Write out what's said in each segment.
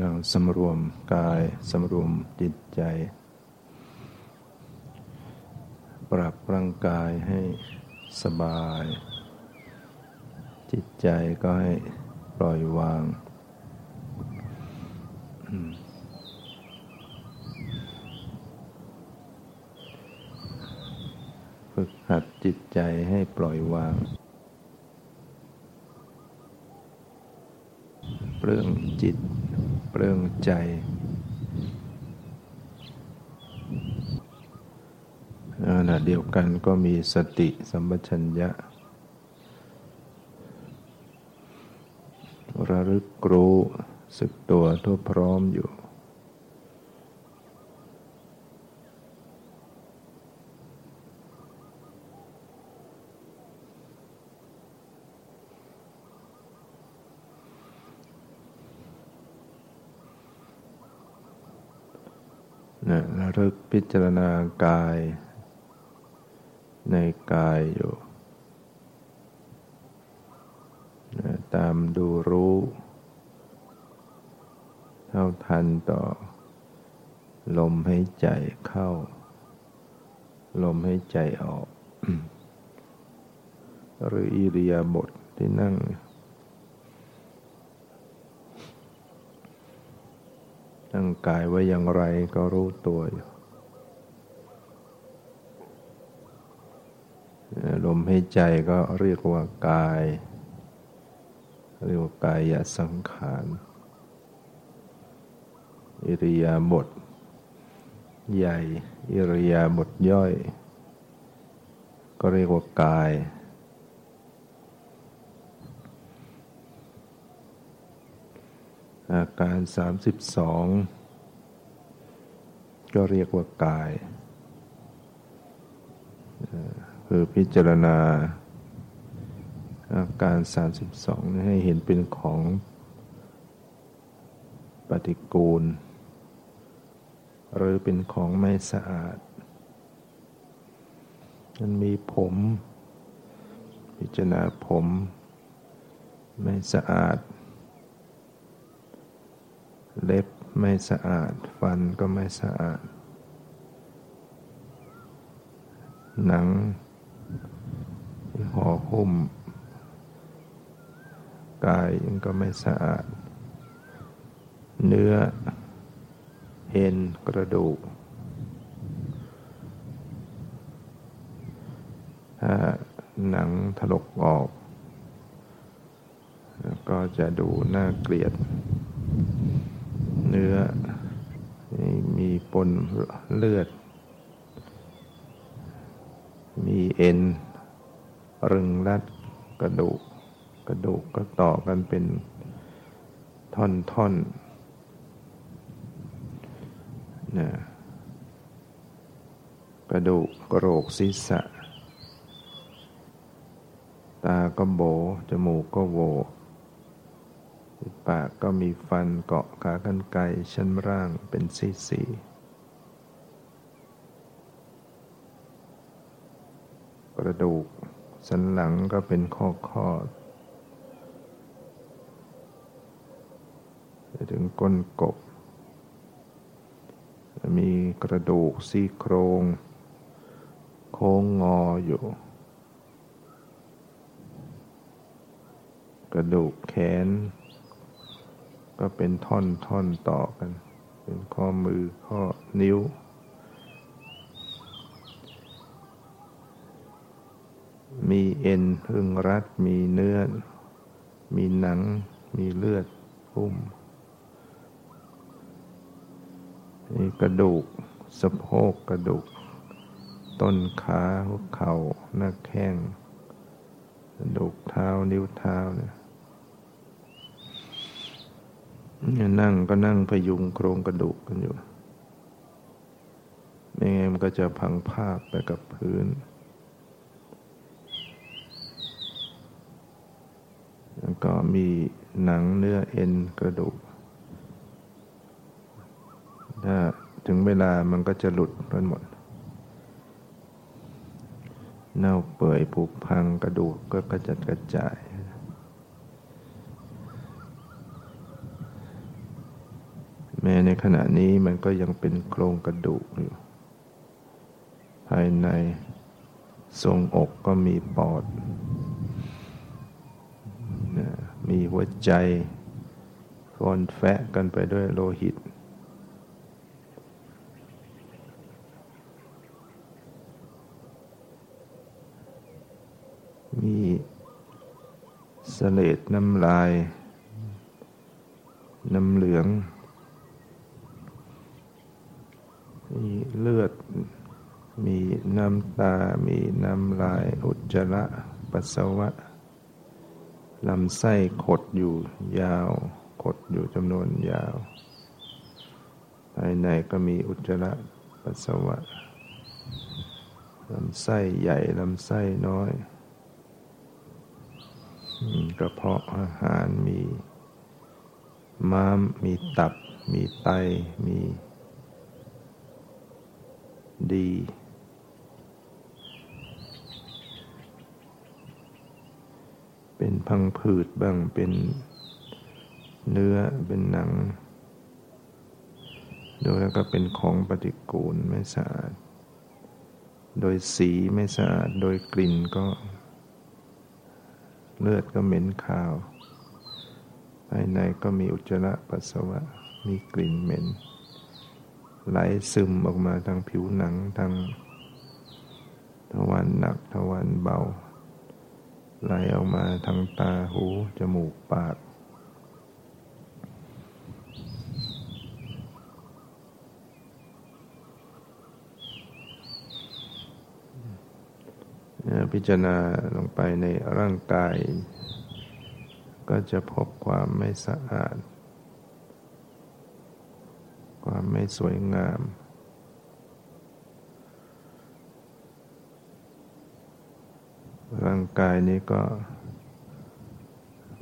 นั่งสำรวมกายสำรวมจิตใจ ปรับร่างกายให้สบาย จิตใจก็ให้ปล่อยวาง ฝึกหัดจิตใจให้ปล่อยวางเปลื้องจิต เปลื้องใจ ขณะเดียวกันก็มีสติสัมปชัญญะ ระลึกรู้สึกตัวทั่วพร้อมอยู่นะระลึก พิจารณากาย ในกายอยู่ ตามดูรู้ เท่าทันต่อ ลมให้ใจเข้า ลมให้ใจออก หรืออิริยาบถทที่นั่งตั้งกายไว้อย่างไรก็รู้ตัวอยู่ ลมให้ใจก็เรียกว่ากาย เรียกว่ากายสังขาร อิริยาบถใหญ่ อิริยาบถย่อย ก็เรียกว่ากาย อาการ 32 ก็เรียกว่ากาย คือพิจารณาอาการ 32 ให้เห็นเป็นของปฏิกูล หรือเป็นของไม่สะอาด มันมีผม พิจารณาผมไม่สะอาด เล็บไม่สะอาด ฟันก็ไม่สะอาด หนัง ห่อหุ้ม กายยังก็ไม่สะอาด เนื้อ เอ็นกระดูกถ้าหนังถลกออก ก็จะดูน่าเกลียด เนื้อมีปนเลือด มีเอ็น รึงรัดกระดูก กระดูกก็ต่อกันเป็นท่อนท่อนนะกระดูกกระโหลกศีรษะ ตาก็โบ จมูกก็โวปากก็มีฟันเกาะขากันไกชั้นร่างเป็นสีสีกระดูก สันหลังก็เป็นข้อข้อไปถึงก้นกบ มีกระดูกซี่โครง โค้งงออยู่ กระดูกแขน ก็เป็นท่อนท่อนต่อกัน เป็นข้อมือข้อนิ้ว มีเอ็นพึ่งรัด มีเนื้อ มีหนัง มีเลือดหุ้ม มีกระดูกสะโพกกระดูก ต้นขาหัวเข่าหน้าแข้งกระดูกเท้านิ้วเท้าเนี่ยนั่งก็นั่งพยุงโครงกระดูกกันอยู่ไม่งั้นมันก็จะพังภาพไปกับพื้น แล้ว ก็มีหนังเนื้อเอ็นกระดูก ถ้าถึงเวลามันก็จะหลุดไปหมด เน่าเปื่อยผุพังกระดูกก็กระจัดกระจาย แมในขณะนี้มันก็ยังเป็นโครงกระดูกอยู่ ภายในทรงอกก็มีปอด มีหัวใจฟอนแฟะกันไปด้วยโลหิต มีสเสลดน้ำลาย น้ำเหลือง มีเลือด มีน้ำตา มีน้ำลาย อุจจาระ ปัสสาวะ ลำไส้ขดอยู่ยาว ขดอยู่จำนวนยาว ภายในก็มีอุจจาระปัสสาวะลำไส้ใหญ่ลำไส้น้อยกระเพาะอาหารมีม้าม มีตับ มีไต มีดี เป็นพังผืดบ้างเป็นเนื้อเป็นหนัง โดยแล้วก็เป็นของปฏิกูลไม่สะอาด โดยสีไม่สะอาด โดยกลิ่นก็ เลือดก็เหม็นขาวภายในก็มีอุจจาระปัสสาวะ มีกลิ่นเหม็น ไหลซึมออกมาทางผิวหนังทางทวารหนักทวารเบา ไหลออกมาทางตาหู จมูกปาก พิจารณาลงไปในร่างกาย ก็จะพบความไม่สะอาด ความไม่สวยงาม ร่างกายนี้ก็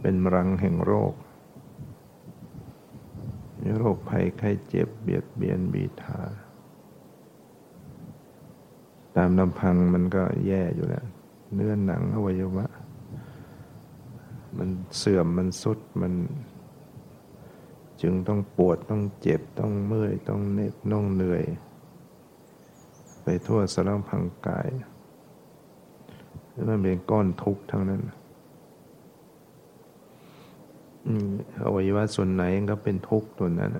เป็นรังแห่งโรคโรคภัยไข้เจ็บเบียดเบียนบีทา ตามลำพังมันก็แย่อยู่แล้ว เนื้อหนังอวัยวะ มันเสื่อมมันสุดมัน จึงต้องปวดต้องเจ็บต้องเมื่อย ต้องเหน็บต้องเหนื่อย ไปทั่วสารพังกาย มันเป็นก้อนทุกข์ทั้งนั้นอวัยวะส่วนไหนก็เป็นทุกข์ตัวนั้น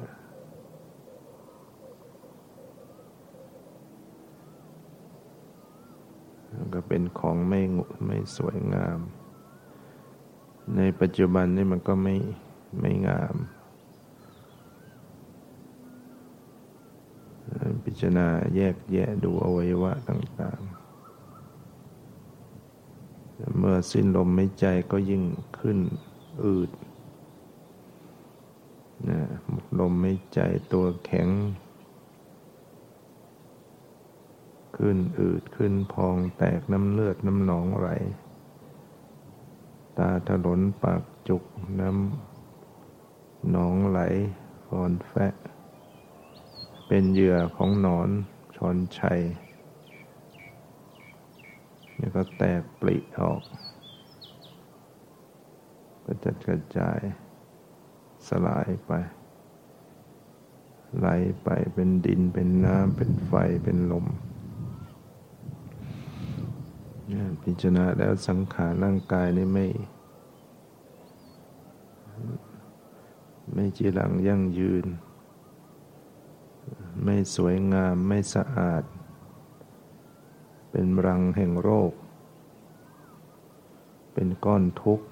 ก็เป็นของไม่ไม่สวยงาม ในปัจจุบันนี่มันก็ไม่ไม่งาม พิจารณาแยกแยะดูอวัยวะต่างๆ เมื่อสิ้นลมไม่ใจก็ยิ่งขึ้นอืดนะหมดลมไม่ใจตัวแข็ง ขึ้นอืดขึ้นพองแตกน้ำเลือดน้ำหนองไหล ตาถลนปากจุกน้ำหนองไหลฟอนแฟะ เป็นเหยื่อของหนอนชอนชัย แล้วก็แตกปลิออกก็จะกระจายสลายไป ไหลไปเป็นดินเป็นน้ำเป็นไฟเป็นลมพิจารณาแล้วสังขารร่างกายนี่ไม่ ไม่จีรังยั่งยืน ไม่สวยงามไม่สะอาด เป็นรังแห่งโรค เป็นก้อนทุกข์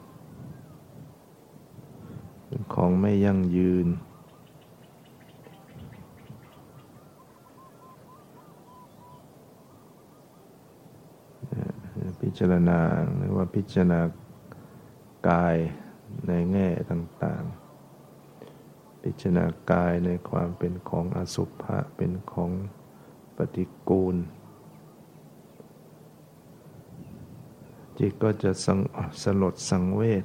เป็นของไม่ยั่งยืน พิจารณาหรือว่าพิจารณากายในแง่ต่างๆพิจารณากายในความเป็นของอสุภะเป็นของปฏิกูล จิตก็จะสลดสังเวช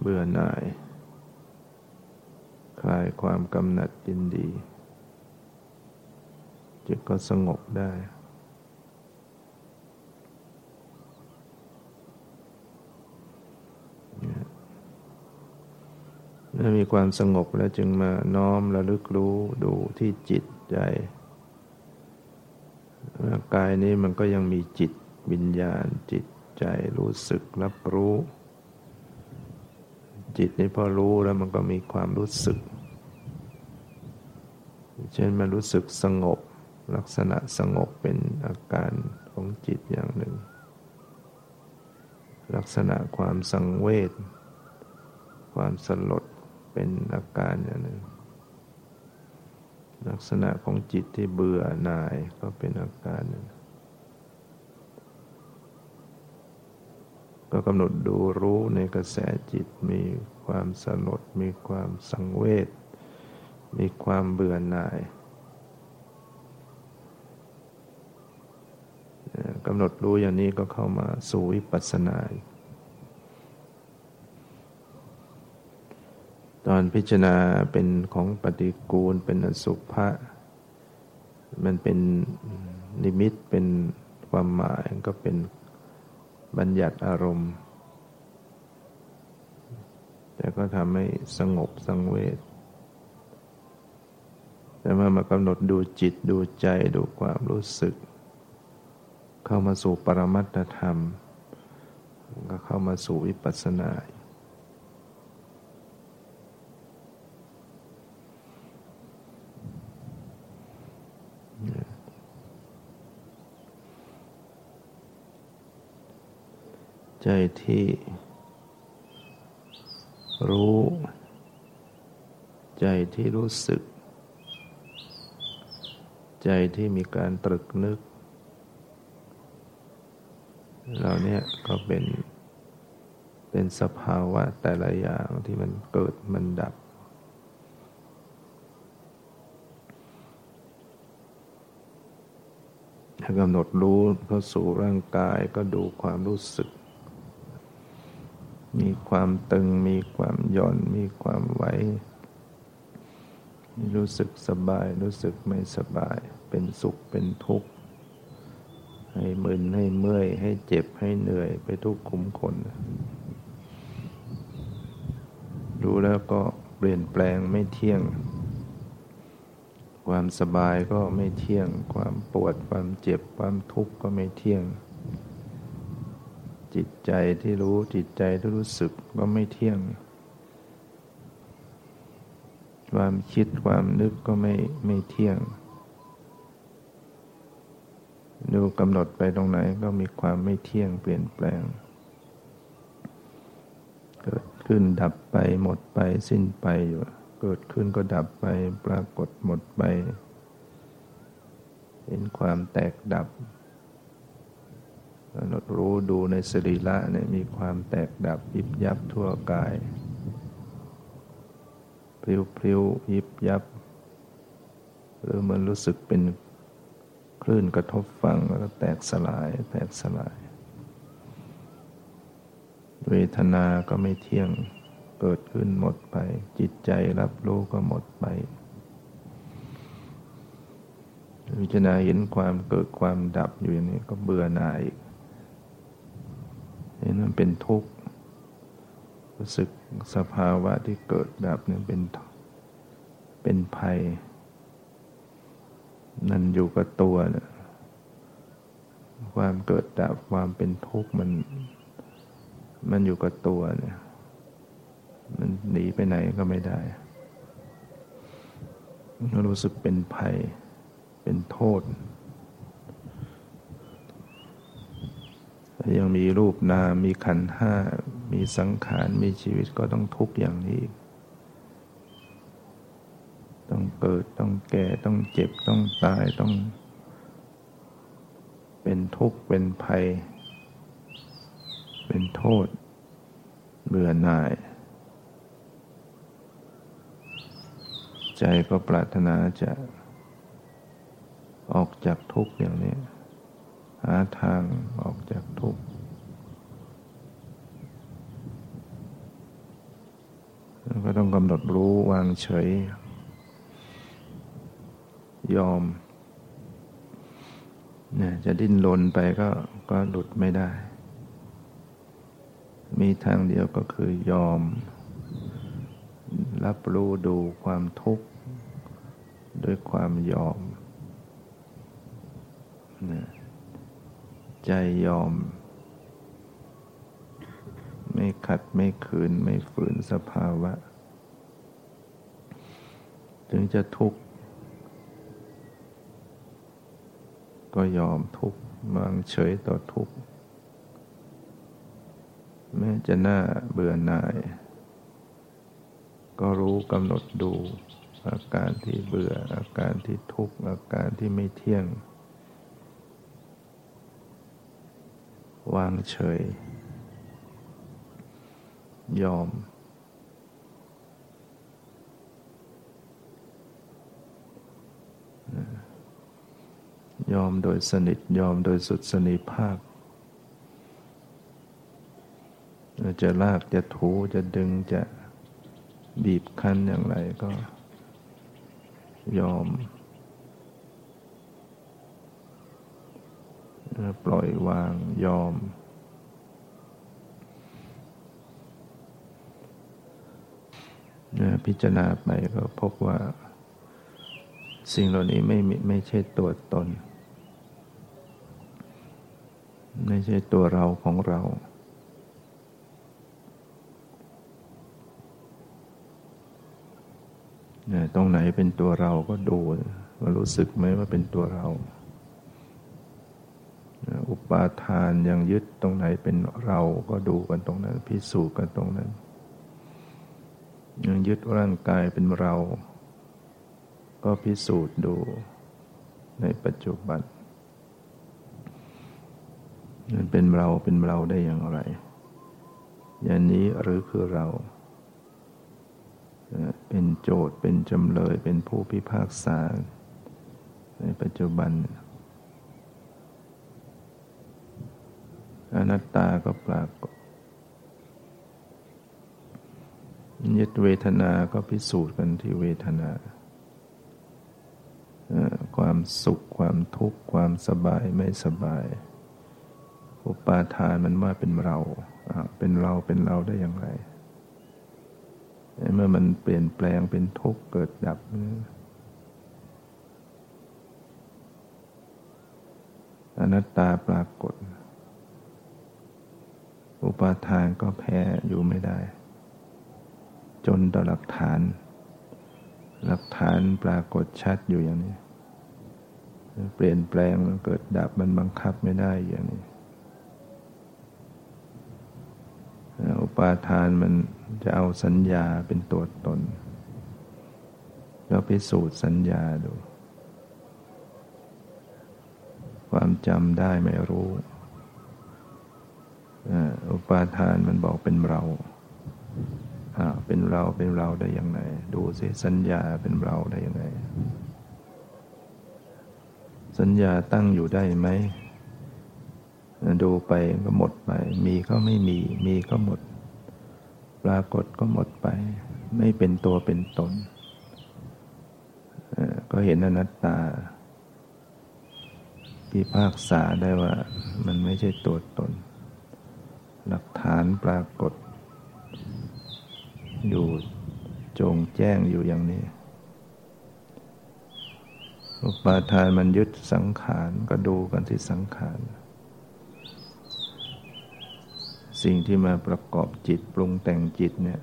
เบื่อหน่าย คลายความกำหนัดยินดี จิตก็สงบได้ เมื่อมีความสงบแล้วจึงมาน้อมระลึกรู้ดูที่จิตใจ กายนี้มันก็ยังมีจิตวิญญาณจิตใจรู้สึกรับรู้ จิตนี้พอรู้แล้วมันก็มีความรู้สึก เช่นมันรู้สึกสงบ ลักษณะสงบเป็นอาการของจิตอย่างหนึ่ง ลักษณะความสังเวชความสลดเป็นอาการอย่างหนึ่ง ลักษณะของจิตที่เบื่อหน่ายก็เป็นอาการหนึ่งก็กำหนดดูรู้ในกระแสจิตมีความสลดมีความสังเวชมีความเบื่อหน่ายกำหนดรู้อย่างนี้ก็เข้ามาสู่วิปัสสนา ตอนพิจารณาเป็นของปฏิกูล เป็นอสุภะมันเป็นนิมิตเป็นความหมายก็เป็นบัญญัติอารมณ์ แต่ก็ทำให้สงบสังเวชแต่เมื่อมากำหนดดูจิตดูใจดูความรู้สึก เข้ามาสู่ปรมัตธรรม ก็เข้ามาสู่วิปัสสนา ที่ รู้ ใจที่รู้สึก ใจที่มีการตรึกนึก เราเนี่ยก็เป็น เป็นสภาวะแต่ละอย่างที่มันเกิดมันดับถ้ากำหนดรู้เข้าสู่ร่างกายก็ดูความรู้สึก มีความตึง มีความหย่อน มีความไหว รู้สึกสบาย รู้สึกไม่สบาย เป็นสุข เป็นทุกข์ ให้มึน ให้เมื่อย ให้เจ็บ ให้เหนื่อย ไปทุกขุมขน ดูแล้วก็เปลี่ยนแปลงไม่เที่ยง ความสบายก็ไม่เที่ยง ความปวด ความเจ็บ ความทุกข์ก็ไม่เที่ยง ใจที่รู้จิตใจที่รู้สึกก็ไม่เที่ยง ความคิดความนึกก็ไม่ไม่เที่ยง ดูกำหนดไปตรงไหนก็มีความไม่เที่ยงเปลี่ยนแปลง เกิดขึ้นดับไปหมดไปสิ้นไปอยู่ เกิดขึ้นก็ดับไปปรากฏหมดไป เห็นความแตกดับ กำหนดรู้ดูในสรีระเนี่ยมีความแตกดับยิบยับทั่วกายพริ้วพริ้วยิบยับ หรือมันรู้สึกเป็นคลื่นกระทบฟังแล้วก็แตกสลาย แตกสลาย เวทนาก็ไม่เที่ยงเกิดขึ้นหมดไป จิตใจรับรู้ก็หมดไปวิจารณาเห็นความเกิดความดับอยู่อย่างนี้ก็เบื่อหน่ายอีก นมันเป็นทุกข์รู้สึกสภาวะที่เกิดดับนี่เป็นเป็นภัย นั่นอยู่กับตัวเนี่ยความเกิดดับความเป็นทุกข์มัน มันอยู่กับตัวเนี่ย มันหนีไปไหนก็ไม่ได้รู้สึกเป็นภัย เป็นโทษ ยังมีรูปนามมีขันห้า มีสังขารมีชีวิตก็ต้องทุกข์อย่างนี้ ต้องเกิดต้องแก่ต้องเจ็บต้องตายต้อง เป็นทุกข์เป็นภัย เป็นโทษ เบื่อหน่าย ใจก็ปรารถนาจะออกจากทุกข์อย่างนี้าทางออกจากทุกข์ก็ต้องกำหนดรู้วางเฉย ยอมเนี่ยจะดิ้นรนไปก็ก็หลุดไม่ได้ มีทางเดียวก็คือยอม รับรู้ดูความทุกข์ ด้วยความยอมเนะ ใจยอม ไม่ขัดไม่ขืนไม่ฝืนสภาวะ ถึงจะทุกข์ก็ยอมทุกข์วางเฉยต่อทุกข์แม้จะน่าเบื่อหน่าย ก็รู้กำหนดดู อาการที่เบื่ออาการที่ทุกข์อาการที่ไม่เที่ยง วางเฉย ยอม ยอมโดยสนิท ยอมโดยสุดสนิภาพจะลากจะถูจะดึงจะบีบคั้นอย่างไรก็ยอม ปล่อยวางยอม พิจารณาไปก็พบว่า สิ่งเหล่านี้ไม่ไม่ใช่ตัวตน ไม่ใช่ตัวเราของเรา ตรงไหนเป็นตัวเราก็ดูว่ารู้สึกไหมว่าเป็นตัวเรา อุปาทานยังยึดตรงไหนเป็นเราก็ดูกันตรงนั้น พิสูจน์กันตรงนั้น ยังยึดร่างกายเป็นเรา ก็พิสูจน์ดูในปัจจุบันมันเป็นเราเป็นเราได้อย่างไร อย่างนี้หรือคือเรา เป็นโจทย์เป็นจำเลยเป็นผู้พิพากษา ในปัจจุบัน อนัตตาก็ปรากฏ ยึดเวทนาก็พิสูจน์กันที่เวทนา ความสุขความทุกข์ความสบายไม่สบาย อุปาทานมันว่าเป็นเรา เป็นเราเป็นเราได้อย่างไร เมื่อมันเปลี่ยนแปลงเป็นทุกข์เกิดดับอนัตตาปรากฏ อุปาทานก็แพ้อยู่ไม่ได้ จนต่อหลักฐาน หลักฐานปรากฏชัดอยู่อย่างนี้ เปลี่ยนแปลงมันเกิดดับมันบังคับไม่ได้อย่างนี้ อุปาทานมันจะเอาสัญญาเป็นตัวตนเราพิสูจน์สัญญาดู ความจำได้ไม่รู้ อุปาทานมันบอกเป็นเราเป็นเราเป็นเราได้อย่างไร ดูสิสัญญาเป็นเราได้อย่างไร สัญญาตั้งอยู่ได้ไหม ดูไปก็หมดไป มีก็ไม่มี มีก็หมด ปรากฏก็หมดไป ไม่เป็นตัวเป็นตน ก็เห็นอนัตตา พิพากษาได้ว่ามันไม่ใช่ตัวตน หลักฐานปรากฏ อยู่จงแจ้งอยู่อย่างนี้ อุปาทานมันยึดสังขารก็ดูกันที่สังขาร สิ่งที่มาประกอบจิตปรุงแต่งจิตเนี่ย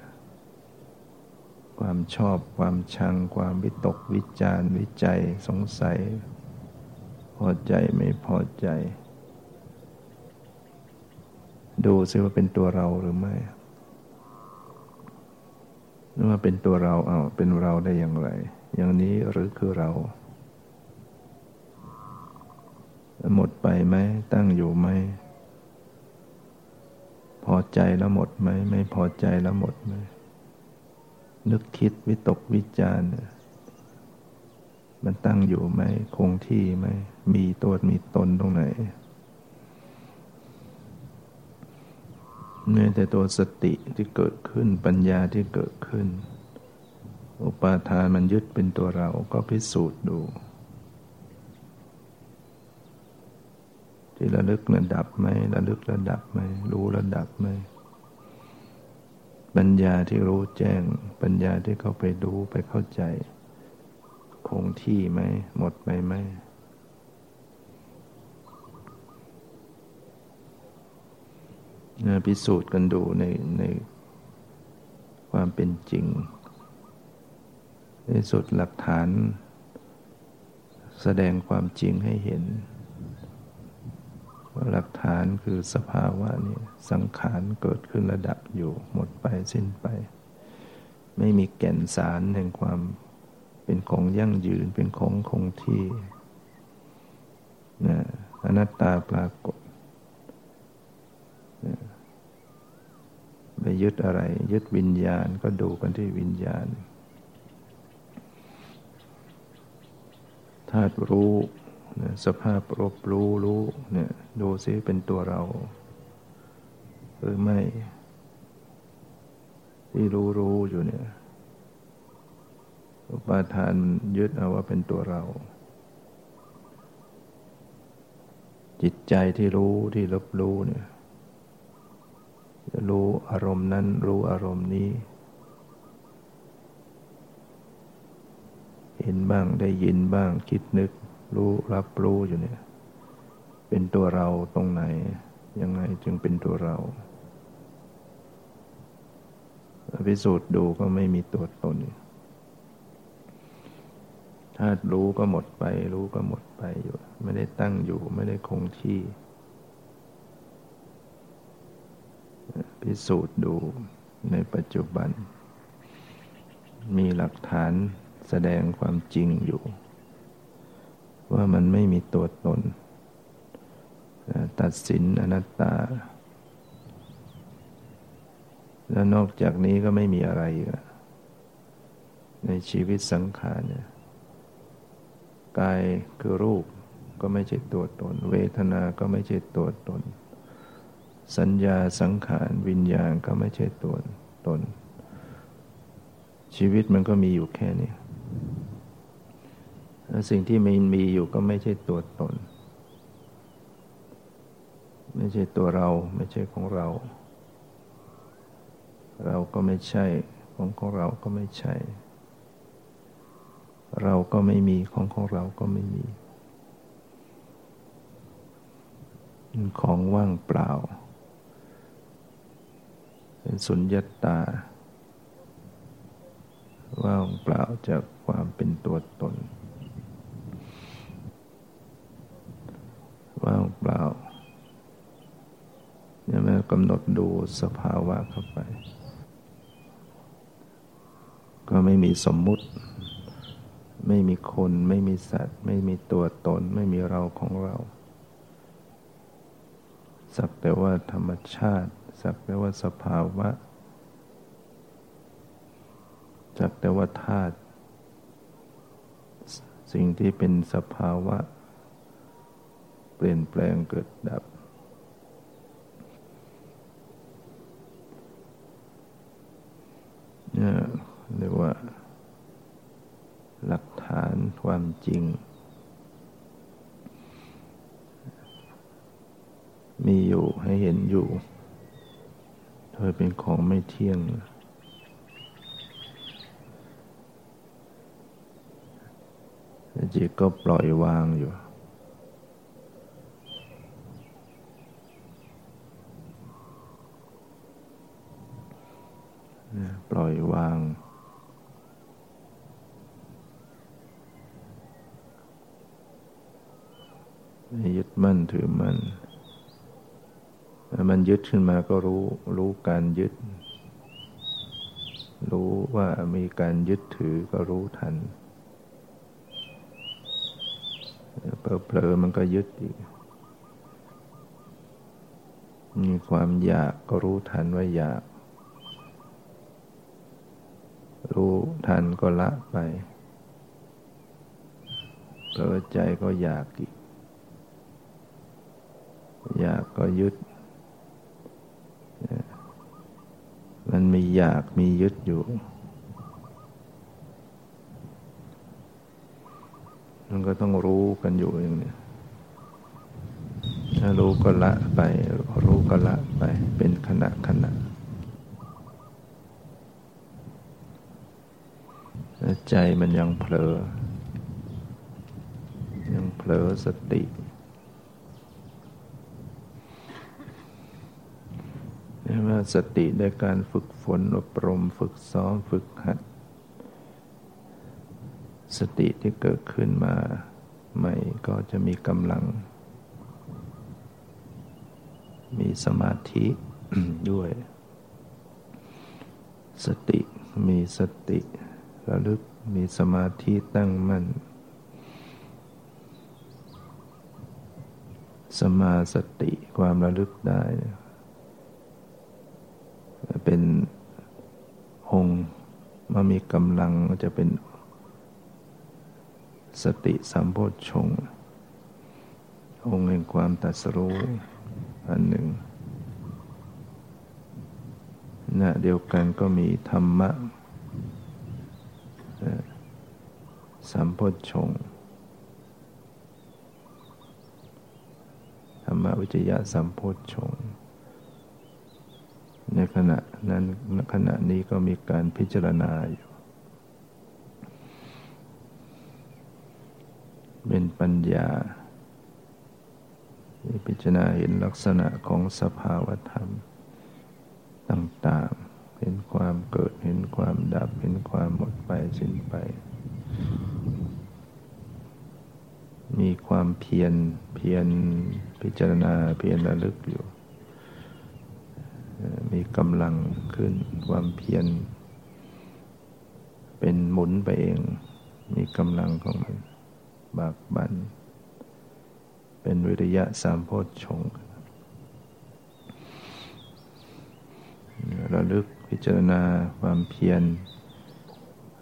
ความชอบความชัง ความวิตกวิจารวิจัยสงสัย พอใจไม่พอใจ ดูซิว่าเป็นตัวเราหรือไม่นึกว่าเป็นตัวเราเอาเป็นเราได้อย่างไร อย่างนี้หรือคือเรา หมดไปไหมตั้งอยู่ไหมพอใจแล้วหมดไหมไม่พอใจแล้วหมดไหมนึกคิดวิตกวิจารณ์มันตั้งอยู่ไหมคงที่ไหมมีตัวมีตนตรงไหน แม้แต่ตัวสติที่เกิดขึ้นปัญญาที่เกิดขึ้น อุปาทานมันยึดเป็นตัวเราก็พิสูจน์ดู ที่ระลึกระดับไหมระลึกระดับไหมรู้ระดับไหมปัญญาที่รู้แจ้ง ปัญญาที่เข้าไปดูไปเข้าใจ คงที่ไหมหมดไปไหม พิสูจน์กันดูในในความเป็นจริง ในสุดหลักฐาน แสดงความจริงให้เห็น ว่าหลักฐานคือสภาวะนี่สังขารเกิดขึ้นระดับอยู่หมดไปสิ้นไป ไม่มีแก่นสารแห่งความเป็นของยั่งยืนเป็นของคงที่นะอนัตตาปรากฏ ไปยึดอะไร ยึดวิญญาณก็ดูกันที่วิญญาณธาตุรู้สภาพรบรู้รู้เนี่ยดูซิเป็นตัวเรา หรือไม่ ที่รู้รู้อยู่เนี่ยอุปาทานยึดเอาว่าเป็นตัวเรา จิตใจที่รู้ที่รับรู้เนี่ย รู้อารมณ์นั้นรู้อารมณ์นี้ เห็นบ้างได้ยินบ้างคิดนึก รู้รับรู้อยู่เนี่ย เป็นตัวเราตรงไหน ยังไงจึงเป็นตัวเราพิสูจน์ดูก็ไม่มีตัวตนถ้ารู้ก็หมดไป รู้ก็หมดไปอยู่ ไม่ได้ตั้งอยู่ ไม่ได้คงที่ พิสูจน์ดูในปัจจุบัน มีหลักฐานแสดงความจริงอยู่ ว่ามันไม่มีตัวตน ตัดสินอนัตตา แล้วนอกจากนี้ก็ไม่มีอะไร ในชีวิตสังขารเนี่ยกายคือรูปก็ไม่ใช่ตัวตน เวทนา ก็ไม่ใช่ตัวตน สัญญาสังขารวิญญาณก็ไม่ใช่ตัวตน ชีวิตมันก็มีอยู่แค่นี้สิ่งที่มันมีอยู่ก็ไม่ใช่ตัวตน ไม่ใช่ตัวเราไม่ใช่ของเรา เราก็ไม่ใช่ของของเราก็ไม่ใช่ เราก็ไม่มีของของเราก็ไม่มี ของว่างเปล่า สุญญตา ว่างเปล่าจากความเป็นตัวตน ว่างเปล่าเนี่ยแม้กำหนดดูสภาวะเข้าไป ก็ไม่มีสมมุติ ไม่มีคน ไม่มีสัตว์ ไม่มีตัวตน ไม่มีเราของเรา สักแต่ว่าธรรมชาติ สักแต่ว่าสภาวะ สักแต่ว่าธาตุสิ่งที่เป็นสภาวะ เปลี่ยนแปลงเกิดดับ เนี่ยเรียกว่า หลักฐานความจริง มีอยู่ให้เห็นอยู่ โดยเป็นของไม่เที่ยง จิตก็ปล่อยวางอยู่ ปล่อยวางไม่ยึดมั่นถือมั่น มันยึดขึ้นมาก็รู้รู้การยึด รู้ว่ามีการยึดถือก็รู้ทันเผลอๆมันก็ยึดอีก มีความอยากก็รู้ทันว่าอยาก รู้ทันก็ละไปเผลอใจก็อยากอีก อยากก็ยึด มันมีอยากมียึดอยู่ มันก็ต้องรู้กันอยู่อย่างนี้ถ้ารู้ก็ละไป รู้ก็ละไป เป็นขณะขณะใจมันยังเผลอ ยังเผลอสติ เรียกว่าสติในการฝึกฝนอบรมฝึกซ้อมฝึกหัด สติที่เกิดขึ้นมาใหม่ก็จะมีกำลัง มีสมาธิด้วย สติมีสติระลึกมีสมาธิตั้งมั่น สมาสติความระลึกได้ เป็นองค์มามีกำลังจะเป็นสติสัมโพชฌงองค์แห่งความตัดสรู้อันหนึ่งณเดียวกันก็มีธรรมะสัมโพชฌงธรรมวิจยะสัมโพชฌง์ ในขณะนั้นขณะนี้ก็มีการพิจารณาอยู่ เป็นปัญญาที่พิจารณาเห็นลักษณะของสภาวธรรม ต่างๆ เห็นความเกิด เห็นความดับ เห็นความหมดไปสิ้นไป มีความเพียร เพียรพิจารณา เพียรระลึกอยู่ มีกำลังขึ้น ความเพียรเป็นหมุนไปเอง มีกำลังของมัน บากบัน เป็นวิริยะสามโพชฌงระลึกพิจารณาความเพียร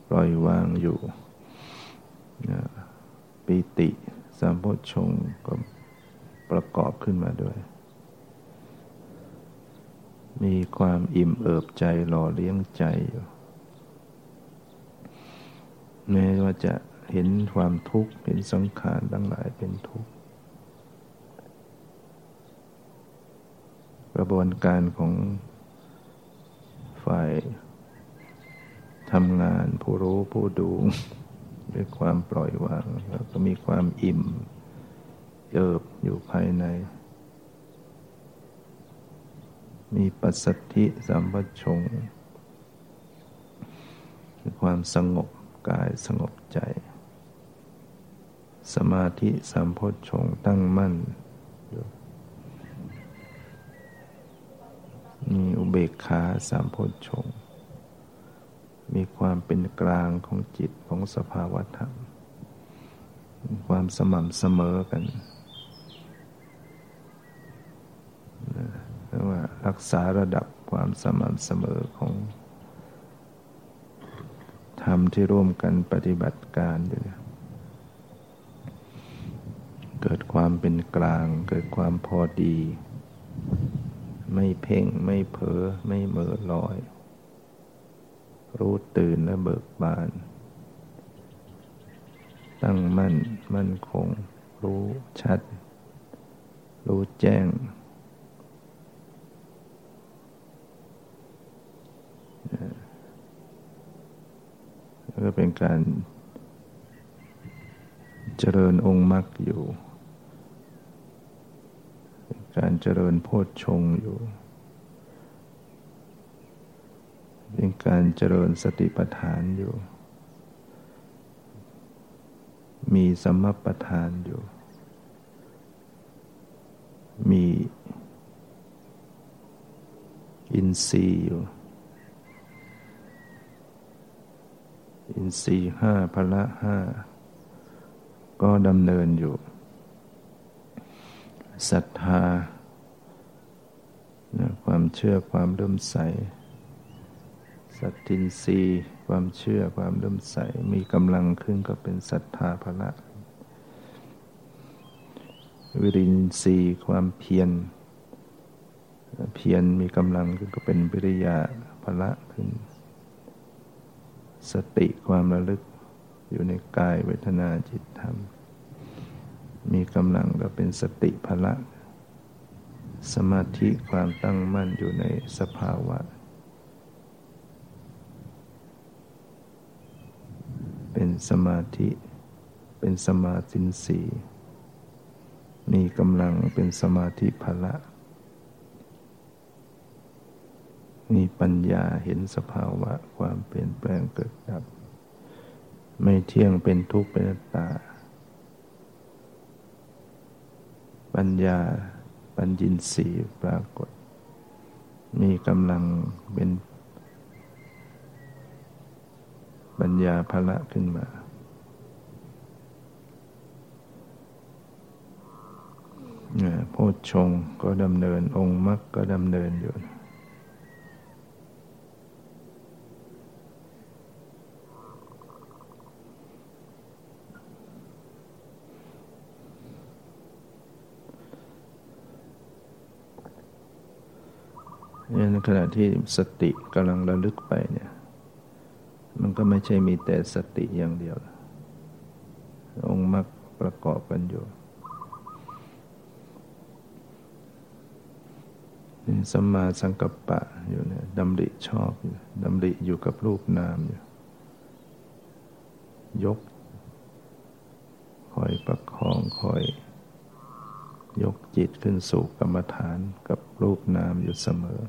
ปล่อยวางอยู่ปิติสามโพชฌงก็ประกอบขึ้นมาด้วย มีความอิ่มเอิบใจหล่อเลี้ยงใจอยู่แม้ว่าจะเห็นความทุกข์ เห็นสังขารทั้งหลายเป็นทุกข์ กระบวนการของฝ่ายทำงานผู้รู้ผู้ดู ด้วยความปล่อยวาง แล้วก็มีความอิ่มเอิบอยู่ภายใน มีปัสสธิสัมปชงคือความสงบกายสงบใจ สมาธิสัมโพชฌงตั้งมั่น มีอุเบกขาสามโพชฌงมีความเป็นกลางของจิตของสภาวธรรม ความสม่ำเสมอกันเรียกว่ารักษาระดับความสม่ำเสมอของธรรมที่ร่วมกันปฏิบัติการอยู่เกิดความเป็นกลาง เกิดความพอดี ไม่เพ่งไม่เผลอไม่เมื่อลอย รู้ตื่นและเบิกบาน ตั้งมั่นมั่นคง รู้ชัด รู้แจ้ง แล้ว ก็เป็นการเจริญองค์มรรคอยู่ การเจริญโพชฌงอยู่ เป็นการเจริญสติปัฏฐานอยู่ มีสมปทานอยู่ มีอินทรีย์อยู่ อินทรีห้าพละห้าก็ดำเนินอยู่ศรัทธาความเชื่อความเริ่มใส สัตตินรีความเชื่อความเริ่มใส มีกำลังขึ้นก็เป็นศรัทธาภละ วิรินทรีความเพียร เพียรมีกำลังขึ้นก็เป็นวิริยาภละขึ้น สติความระลึกอยู่ในกายเวทนาจิตธรรม มีกำลังก็เป็นสติพละ สมาธิความตั้งมั่นอยู่ในสภาวะ เป็นสมาธิ เป็นสมาธินสีมีกำลังเป็นสมาธิพละ มีปัญญาเห็นสภาวะความเปลี่ยนแปลงเกิดดับ ไม่เที่ยงเป็นทุกข์เป็นตา ปัญญาปัญญินสีปรากฏ มีกำลังเป็นปัญญาภละขึ้นมา โพชฌงก็ดำเนินองค์มรรคก็ดำเนินอยู่ใน ขณะที่สติกำลังระลึกไปเนี่ย มันก็ไม่ใช่มีแต่สติอย่างเดียว องค์มรรคประกอบกันอยู่สัมมาสังกัปปะอยู่เนี่ยดำริชอบอยู่ดำริอยู่กับรูปนามอยู่ ยก คอยประคองคอย ยกจิตขึ้นสู่กรรมฐานกับรูปนามอยู่เสมอ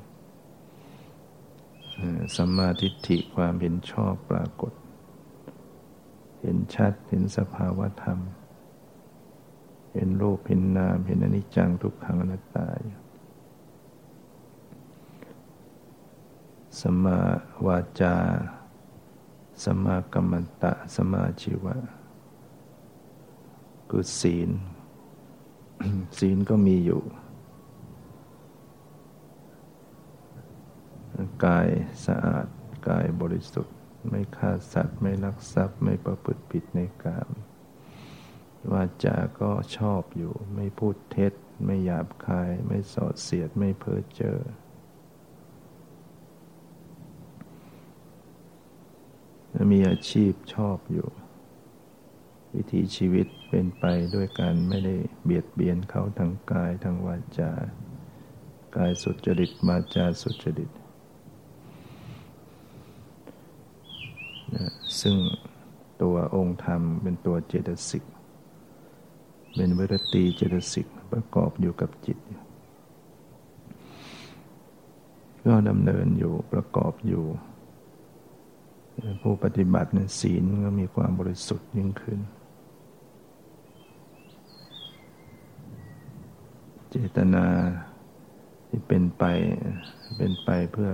สัมมาทิฏฐิความเห็นชอบปรากฏ เห็นชัดเห็นสภาวธรรม เห็นรูปเห็นนาม เห็นอนิจจังทุกขังอนัตตาอยู่สมาวาจาสัมมากรรมตะสัมาชีวะ คือศีล ศีลก็มีอยู่ กายสะอาดกายบริสุทธิ์ ไม่ฆ่าสัตว์ ไม่ลักทรัพย์ ไม่ประพฤติผิดในกามวาจาก็ชอบอยู่ ไม่พูดเท็จ ไม่หยาบคาย ไม่สอดเสียด ไม่เพ้อเจ้อมีอาชีพชอบอยู่ วิถีชีวิตเป็นไปด้วยการไม่ได้เบียดเบียนเขาทางกายทางวาจา กายสุจริตมาจาสุจริตนะ ซึ่งตัวองค์ธรรมเป็นตัวเจตสิก เป็นวิรตีเจตสิกประกอบอยู่กับจิต ก็ดำเนินอยู่ประกอบอยู่ ผู้ปฏิบัติเนี่ยศีลก็มีความบริสุทธิ์ยิ่งขึ้น เจตนาที่เป็นไปเป็นไปเพื่อ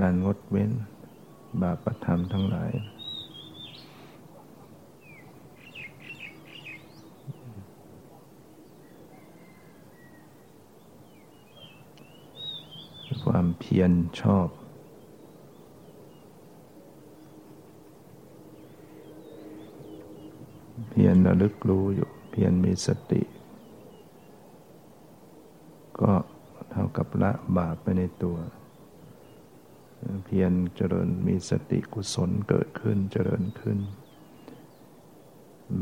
การงดเว้น บาปธรรมทั้งหลาย ความเพียรชอบ เพียรระลึกรู้อยู่ เพียรมีสติ ก็เท่ากับละบาปไปในตัว เพียรเจริญมีสติกุศลเกิดขึ้นเจริญขึ้น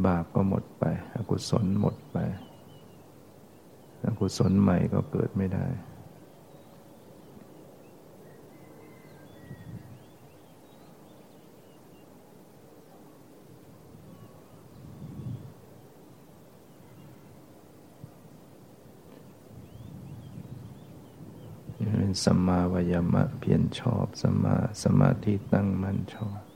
บาปก็หมดไป อกุศลหมดไป อกุศลใหม่ก็เกิดไม่ได้ สัมมาวายามะเพียรชอบ สมาสมาธิตั้งมั่นชอบ